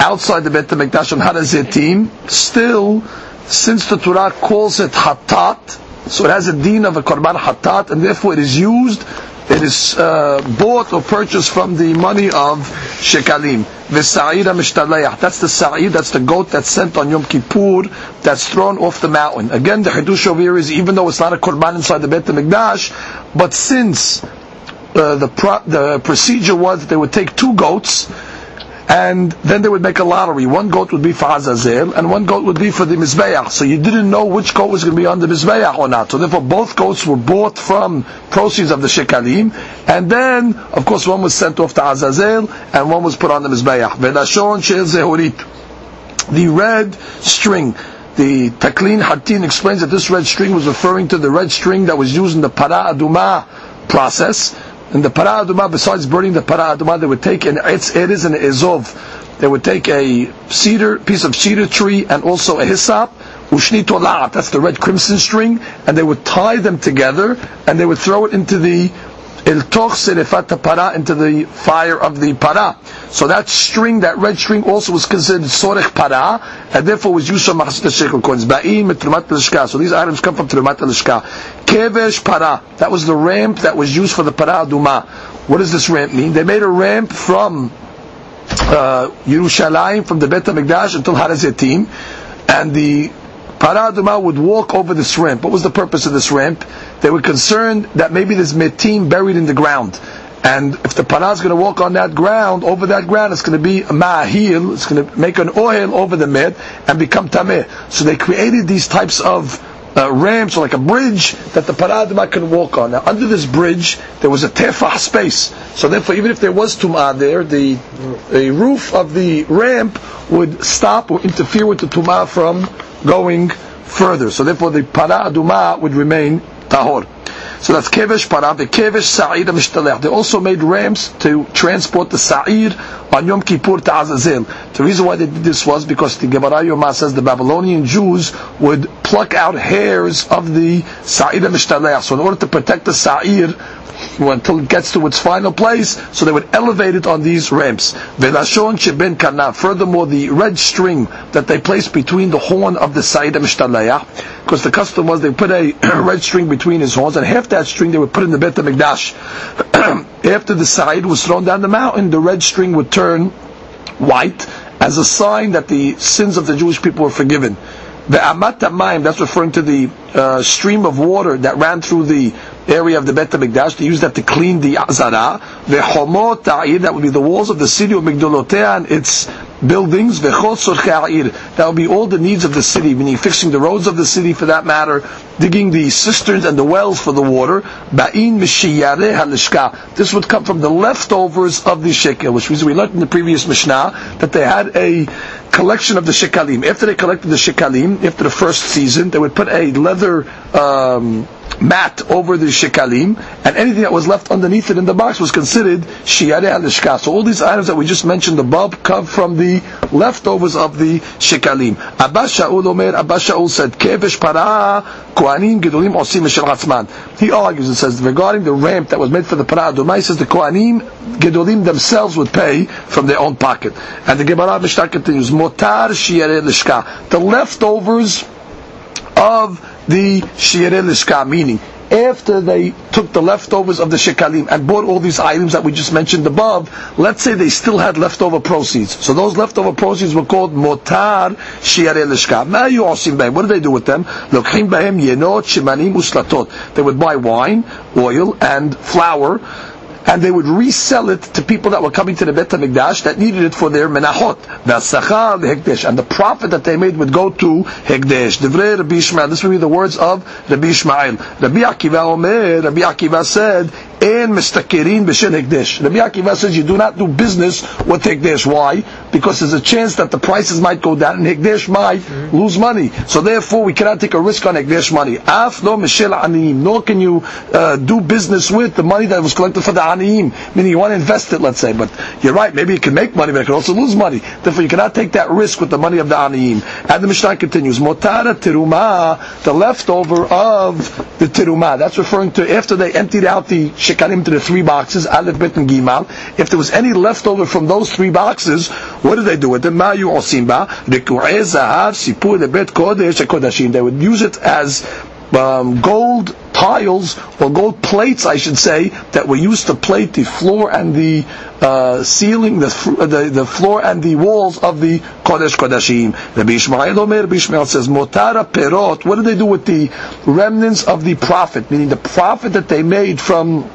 outside the Bet HaMikdash on Harazetim, still, since the Torah calls it hatat, so it has a deen of a korban hatat, and therefore it is used, it is uh, bought or purchased from the money of shekalim. V'sa'ira mishtalayah. That's the sa'ir, that's the goat that's sent on Yom Kippur, that's thrown off the mountain. Again, the Hidush over here is, even though it's not a korban inside the Bet HaMikdash, but since uh, the, pro- the procedure was that they would take two goats, and then they would make a lottery. One goat would be for Azazel, and one goat would be for the Mizbeach. So you didn't know which goat was going to be on the Mizbeach or not. So therefore, both goats were bought from proceeds of the Shekalim, and then, of course, one was sent off to Azazel, and one was put on the Mizbeach. Zehurit. The red string. The Taklin Hatin explains that this red string was referring to the red string that was used in the Para Aduma process. In the Para Aduma, besides burning the Para Aduma, they would take an Etz Eriz and an Ezov. They would take a cedar, piece of cedar tree, and also a hyssop, ushni tolat, that's the red crimson string, and they would tie them together, and they would throw it into the il toch serefat para into the fire of the para. So that string, that red string, also was considered sorech para, and therefore was used for machzit shekel coins. Ba'im trumat lishka. So these items come from trumat lishka. Kevesh para. That was the ramp that was used for the para duma. What does this ramp mean? They made a ramp from uh, Yerushalayim, from the Bet HaMikdash until Harazetim, and the Para Aduma would walk over this ramp. What was the purpose of this ramp? They were concerned that maybe there's metim buried in the ground. And if the para is going to walk on that ground, over that ground, it's going to be a ma'ahil, it's going to make an oil over the med and become tameh. So they created these types of uh, ramps, or like a bridge, that the paradima can walk on. Now, under this bridge, there was a tefah space. So therefore, even if there was tum'ah there, the, the roof of the ramp would stop or interfere with the tum'ah from going further. So therefore, the para would remain tahor. So that's kevesh para. The kevesh sa'ir mishtalech. They also made ramps to transport the sa'ir on Yom Kippur to Azazel. The reason why they did this was because the Gemara Yoma says the Babylonian Jews would pluck out hairs of the sa'ir mishtalech. So in order to protect the sa'ir until it gets to its final place, so they would elevate it on these ramps. Kana. Furthermore, the red string that they placed between the horn of the Sa'id Mishtalayah, because the custom was they put a red string between his horns, and half that string they would put in the Bet HaMikdash. After the Sa'id was thrown down the mountain, the red string would turn white as a sign that the sins of the Jewish people were forgiven. The Amat Maim, that's referring to the uh, stream of water that ran through the area of the Bet HaMikdash. They used that to clean the Azara. The homot that would be the walls of the city of Migdolotea and its buildings. That would be all the needs of the city, meaning fixing the roads of the city for that matter, digging the cisterns and the wells for the water. This would come from the leftovers of the shekel, which means we learned in the previous Mishnah that they had a collection of the shekalim. After they collected the shekalim, after the first season, they would put a leather um, mat over the shekalim, and anything that was left underneath it in the box was considered shiare al So all these items that we just mentioned above come from the leftovers of the shekalim. Abbas Shaul Omer, Abbas Shaul said, Kevesh para kohanim gedolim osim atzman. He argues and says, regarding the ramp that was made for the para adumai, he says the kohanim gedolim themselves would pay from their own pocket. And the Gemara Mishnah continues, motar shiare lishka. The leftovers of the Shirei Lishka, meaning after they took the leftovers of the shekalim and bought all these items that we just mentioned above, let's say they still had leftover proceeds. So those leftover proceeds were called motar shiarei lishka. What do they do with them? They would buy wine, oil, and flour and they would resell it to people that were coming to the Bet HaMikdash that needed it for their menachot. V'asachar hekdesh, and the profit that they made would go to hekdesh. Divrei Rabbi. This would be the words of Rabbi Ishmael. Rabbi Akiva Omer. Rabbi Akiva said, "En mistakirin b'shen hekdesh." Rabbi Akiva says you do not do business with hekdesh. Why? Because there's a chance that the prices might go down and hekdesh might lose money. So therefore, we cannot take a risk on hekdesh money. Af lo mishel aniyim. Nor can you uh, do business with the money that was collected for the aniyim, meaning you want to invest it, let's say. But you're right, maybe it can make money, but it can also lose money. Therefore, you cannot take that risk with the money of the aniyim. And the Mishnah continues, motara teruma, the leftover of the teruma. That's referring to after they emptied out the shekalim to the three boxes, aleph, bet, and gimal. If there was any leftover from those three boxes, what did they do with them? Mayu osimba, zahav, sipur, lebet kodesh, kodashim. They would use it as um, gold tiles or gold plates, I should say, that were used to plate the floor and the uh, ceiling, the, the, the floor and the walls of the Kodesh Kodashim. The Bishmael Omer Bishmael says, Motara Perot. What did they do with the remnants of the profit? Meaning the profit that they made from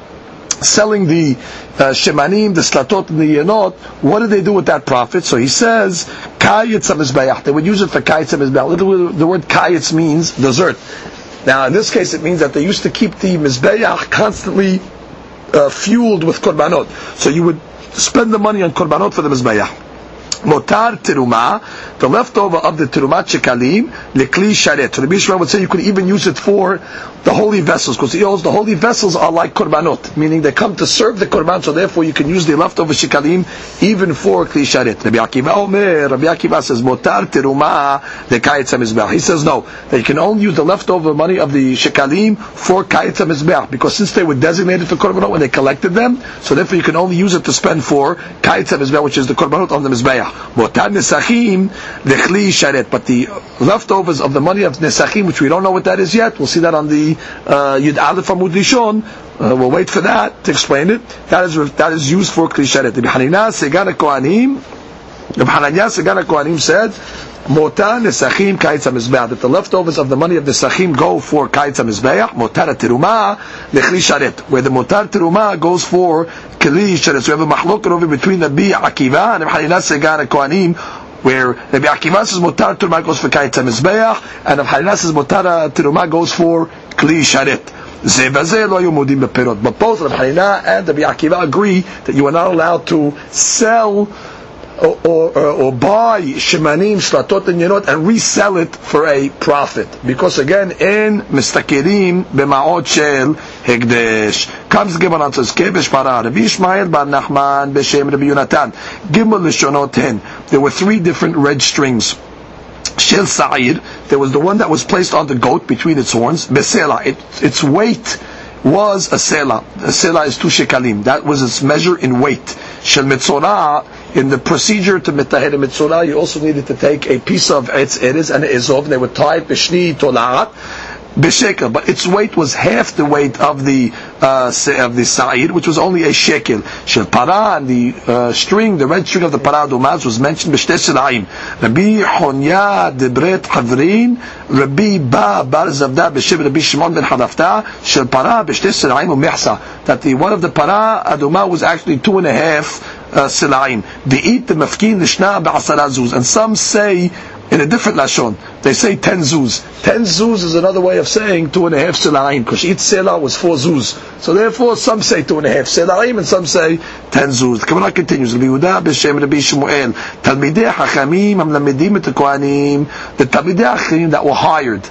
selling the uh, shemanim, the slatot, and the yenot, what did they do with that profit? So he says, kayitz mizbeach. They would use it for kayitz. The word kayitz means dessert. Now, in this case, it means that they used to keep the mizbeach constantly uh, fueled with korbanot. So you would spend the money on korbanot for the mizbeach. Motar teruma, the leftover of the terumat shekalim, lekli sharet. So the Bishra would say you could even use it for the holy vessels, because he the holy vessels are like korbanot, meaning they come to serve the korban, so therefore you can use the leftover shekalim even for kli sharet. Rabbi Akiva Omer, Rabbi Akiva says, motar teruma, the kayetz mizbeach. He says no, you can only use the leftover money of the shekalim for kayetz mizbeach, because since they were designated for korbanot when they collected them, so therefore you can only use it to spend for kayetz mizbeach, which is the korbanot on the mizbeach. Motar nesachim lechli sharet. But the leftovers of the money of nesachim, which we don't know what that is yet, we'll see that on the uh, Yud Aleph Amud Lishon. Uh, we'll wait for that to explain it. That is that is used for kli sharet. Rabbi Hanina Segan Kohanim. Rabbi Hananya Segan Kohanim said. Mota nesachim kaitz mizbeach. That the leftovers of the money of the nesachim go for kaitz mizbeach. Motar teruma lechli sharet. Where the motar teruma goes for kli sharet. So we have a machlok over between the Bi Akiva and Rabbi Hanina Segan Kohanim where Rabbi Akiva says motar teruma goes for kaitz mizbeach, and Rabbi Hanina says motar teruma goes for kli sharet. But both Rabbi Hanina and Rabbi Akiva agree that you are not allowed to sell or, or, uh, or buy shemanim, slatot, and yenot and resell it for a profit. Because again, in mistakirim b'ma'ot shel hegdesh. Comes Gemara and says, kebesh para, Rabbi Ishmael bar Nachman b'shem Rabbi Yonatan. Gimel l'shonot ten. There were three different red strings. Shel Sa'ir, there was the one that was placed on the goat between its horns, Besela, it, its weight was a sela. A sela is two shekalim. That was its measure in weight. Shel Mitzorah, in the procedure to mitahed mitzorah, you also needed to take a piece of etz eres and ezov, and they would tie it b'shni tolaat, b'shekel, but its weight was half the weight of the uh, of the sa'id, which was only a shekel. Shel para, and the uh, string, the red string of the para dumaz was mentioned b'shtei selaim. Rabbi Honya debret havrin, Rabbi Ba bar zavda b'shem Rabbi Shimon ben Halafta, shel para b'shtei selaim u'mehsa. That the one of the para aduma was actually two and a half Uh, silaim. The eat the mafkin nishna ba'asara zuz. And some say in a different lashon. They say ten zuz. Ten zuz is another way of saying two and a half silaim, because each sela was four zuz. So therefore, some say two and a half silaim, and some say ten zuz. The Gemara continues. Rabbi Yehuda b'shem Rabbi Shmuel. Talmidei hachamim am lamedim et kohanim. The talmidei hachamim that were hired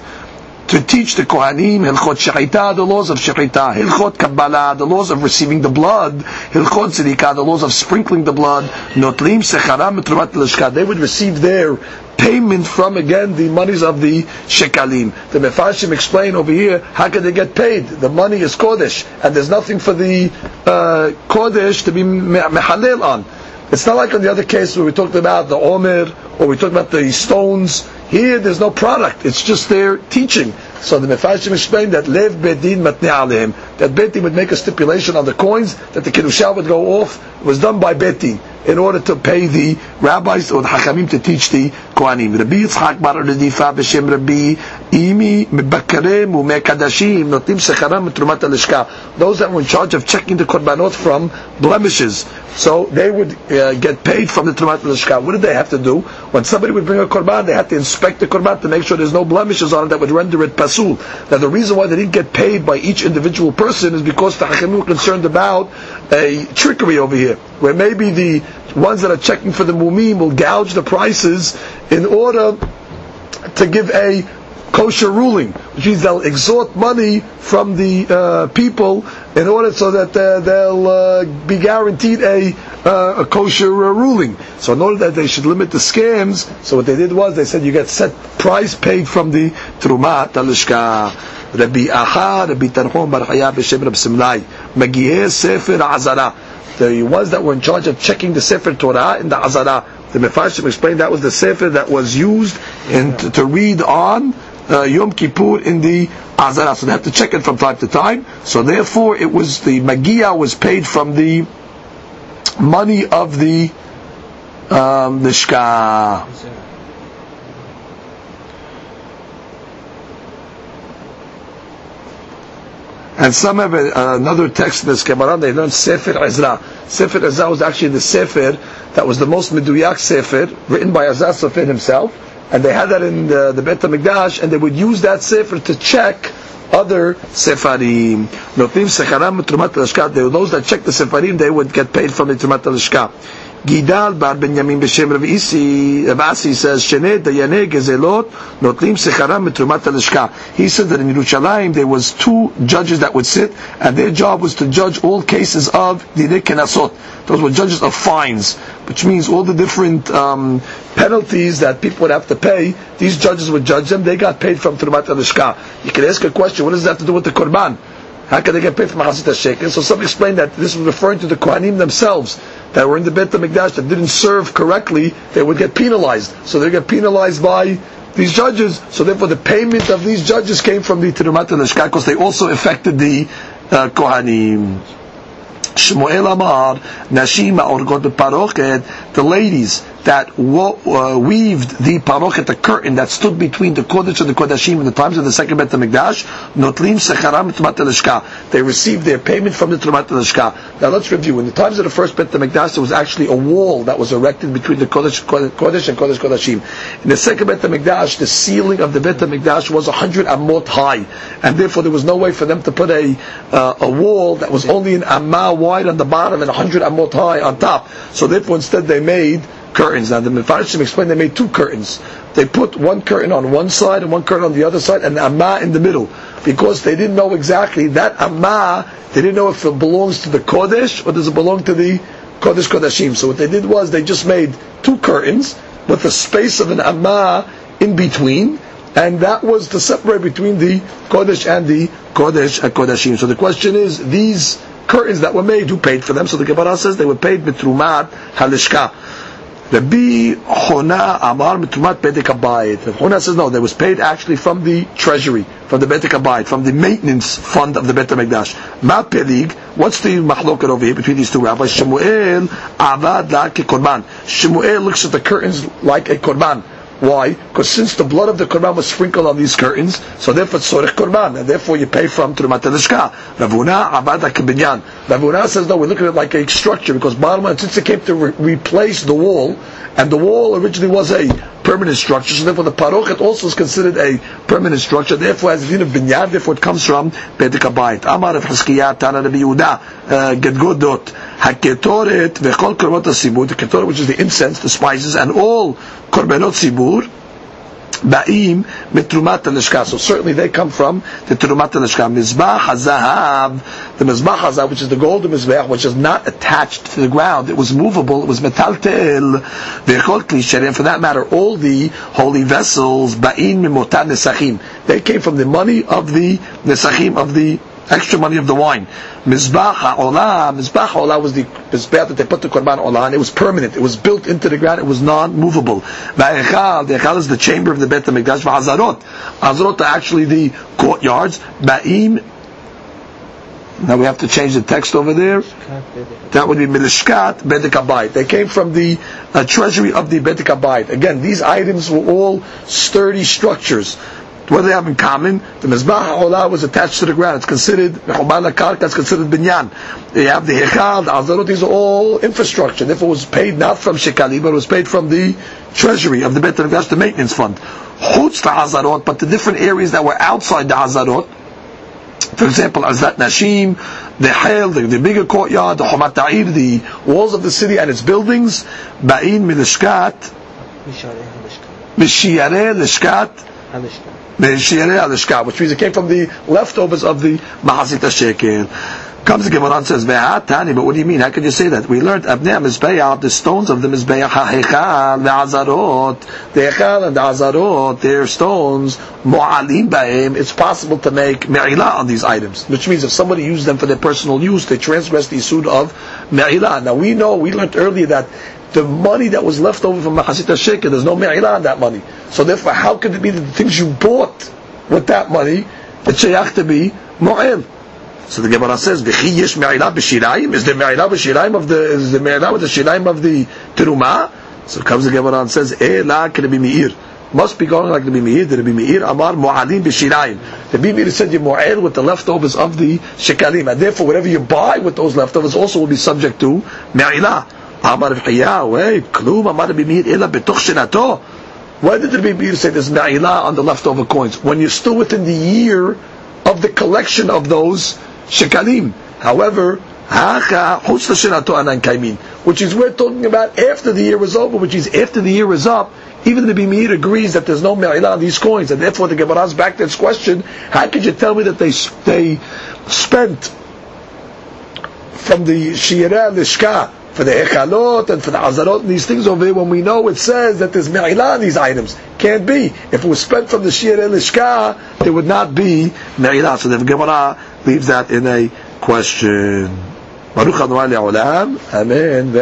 to teach the Kohanim Hilchot Shechita, the laws of Shechita, Hilchot Kabbalah, the laws of receiving the blood, Hilchot Zerika, the laws of sprinkling the blood, Notlim Secharam Trumat Lishka. They would receive their payment from again the monies of the shekalim. The Mefashim explain over here how can they get paid? The money is kodesh, and there's nothing for the uh, kodesh to be mehalel on. It's not like on the other case where we talked about the omer or we talked about the stones. Here, there's no product. It's just their teaching. So the Mefashim explained that lev bedin matne aleim. That Betin would make a stipulation on the coins that the kedusha would go off. It was done by Betin in order to pay the rabbis or the hachamim to teach the kohanim. Rabbi Yitzchak bar Rabbi Those that were in charge of checking the korbanot from blemishes. So they would uh, get paid from the trumat alishka. What did they have to do? When somebody would bring a korban, they had to inspect the korban to make sure there's no blemishes on it that would render it pasul. Now the reason why they didn't get paid by each individual person is because the hachamim were concerned about a trickery over here, where maybe the ones that are checking for the mumim will gouge the prices in order to give a kosher ruling, which means they'll extort money from the uh, people in order so that uh, they'll uh, be guaranteed a, uh, a kosher uh, ruling. So in order that they should limit the scams, so what they did was they said you get set price paid from the trumat talishka. Rabbi Aha, Rabbi Tanchum Bar Chaya B'Shem Rabbi Simlai, Magiheh Sefer Azara. The ones that were in charge of checking the Sefer Torah in the Azara. The Mefarshim explained that was the Sefer that was used in, to, to read on uh, Yom Kippur in the Azara. So they have to check it from time to time. So therefore, it was the Magia was paid from the money of the um, the shka. And some have a, another text in this Gemara. They learned Sefer Ezra. Sefer Ezra was actually the Sefer that was the most meduyak Sefer written by Ezra Sofin himself, and they had that in the, the Beit Hamikdash, and they would use that Sefer to check other Sefarim. Notnim Secharam Trumat. Were those that checked the Sefarim. They would get paid from the Trumat. Gidal bar Benyamin b'shem Rav Isi, Rav Asi says, Shene dayane gezelot notlim secharam mitrumat alishka. He said that in Yerushalayim there was two judges that would sit, and their job was to judge all cases of didei kenasot. Those were judges of fines, which means all the different um, penalties that people would have to pay. These judges would judge them. They got paid from trumat alishka. You can ask a question: What does that have to do with the korban? How can they get paid from Mahasit shekel? So some explain that this was referring to the Kohanim themselves that were in the Beit HaMikdash that didn't serve correctly, they would get penalized. So they get penalized by these judges. So therefore the payment of these judges came from the Tirumat and the because they also affected the uh, Kohanim. Shmuel Amar, Nashima Orgot Parochet, the ladies that wo- uh, weaved the parochet, the curtain that stood between the Kodesh and the Kodashim in the times of the second Bet HaMikdash, Notlim Secharam Elishka. They received their payment from the Tumat. Now let's review. In the times of the first Bet HaMikdash, there was actually a wall that was erected between the Kodesh, Kodesh and Kodesh Kodashim. In the second Bet HaMikdash, the ceiling of the Bet HaMikdash was 100 amot high, and therefore there was no way for them to put a uh, a wall that was only an amma wide on the bottom and 100 amot high on top. So therefore instead they made curtains. Now the Mefarshim explained they made two curtains. They put one curtain on one side and one curtain on the other side, and the amma in the middle, because they didn't know exactly that amma. They didn't know if it belongs to the kodesh or does it belong to the kodesh kodashim. So what they did was they just made two curtains with a space of an amma in between, and that was to separate between the kodesh and the kodesh and kodashim. So the question is these curtains that were made, who paid for them? So the Gemara says they were paid mitrumat halishka. Rabbi Hona Amar Mitumat Bedek Abayit. Hona says no, that was paid actually from the treasury, from the Bedek Abayit, from the maintenance fund of the Bet HaMikdash. Ma Pelig, what's the mahlokat over here between these two rabbis? Shemuel Avad La Korban. Shemuel looks at the curtains like a korban. Why? Because since the blood of the korban was sprinkled on these curtains, so therefore it's sorech korban, and therefore you pay from Trumat Elishka. Ravuna Abada Kibinyan. Ravuna says no, we look at it like a structure because line, since it came to re- replace the wall, and the wall originally was a permanent structure, so therefore the parochet also is considered a permanent structure. Therefore, as a din of binyan, therefore it comes from Bedek Abayit. Amar of Hiskiyah Tana Rabbi Yehuda uh, Gedgodot Haketoret v'chol korbanot asibur. The ketoret, which is the incense, the spices, and all korbanot sibur. Ba'im mitrumat alishka. So certainly they come from the trumat alishka. Mizbah hazahav, the mizbah hazahav, which is the golden mizbah, which is not attached to the ground. It was movable. It was metaltel. V'chol kli For that matter, all the holy vessels ba'im mimotan nesachim. They came from the money of the nesachim of the extra money of the wine. Mizbah ha'olah, Mizbah ha'olah was the Mizbah that they put the Korban olah, and it was permanent. It was built into the ground. It was non-movable. Va'echal, the echal is the chamber of the Bet HaMikdash. Va'azarot, azarot are actually the courtyards. Ba'im, now we have to change the text over there. That would be Milishkat Bedek Abayit. They came from the uh, treasury of the Bedek Abayit. Again, these items were all sturdy structures. What do they have in common? The Mizbah HaOlah was attached to the ground. It's considered, Mechobal HaKarka is considered binyan. They have the Hechal, the Azarot, these are all infrastructure. Therefore it was paid not from Shekali, but it was paid from the treasury of the Bet HaMikdash, the maintenance fund. Chutz the Azarot, but the different areas that were outside the Azarot, for example, Azat Nashim, the Hel, the, the bigger courtyard, the Chomat Ta'ir, the walls of the city and its buildings, Ba'in Milishkat, Mishiyare Lishkat, which means it came from the leftovers of the Mahasita Shekel. Comes the Gemara and says, but what do you mean? How can you say that? We learned Abnei Mizbeah, the stones of the Mizbeah, HaHechal, the Azarot, the Hechal and the Azarot, their stones, Mu'alim Ba'im, it's possible to make Me'ilah on these items, which means if somebody used them for their personal use, they transgress the Isud of Me'ilah. Now we know, we learned earlier that the money that was left over from Mahasita Shekel, there's no Me'ilah on that money. So therefore, how could it be that the things you bought with that money, it's shayach to be Mu'il? So the Gemara says, "V'chi yesh me'ilah b'shirayim." Is there me'ilah b'shirayim of the is the me'ilah with the shirayim of the teruma? So comes the Gemara and says, "Eh la can be meir." must be going like the Meir. The Rabbi Meir Amar Mu'alim b'shirayim. The Meir said you mu'al with the leftovers of the shekalim, and therefore whatever you buy with those leftovers also will be subject to me'ilah. Wait, klum Amar Rabbi Meir ela betoch shinato. Why did the Rabbi Meir say there's me'ilah on the leftover coins when you're still within the year of the collection of those shekalim? However, which is we're talking about after the year is over, which is after the year is up, even the Bimir agrees that there's no me'ilah on these coins, and therefore the Gemara's back to its question, how could you tell me that they they spent from the Shirah Lishka for the echalot and for the azarot and these things over here, when we know it says that there's me'ilah these items. Can't be. If it was spent from the shir elishka, there would not be me'ilah. So the Gemara leaves that in a question. Baruch Adonai Amen.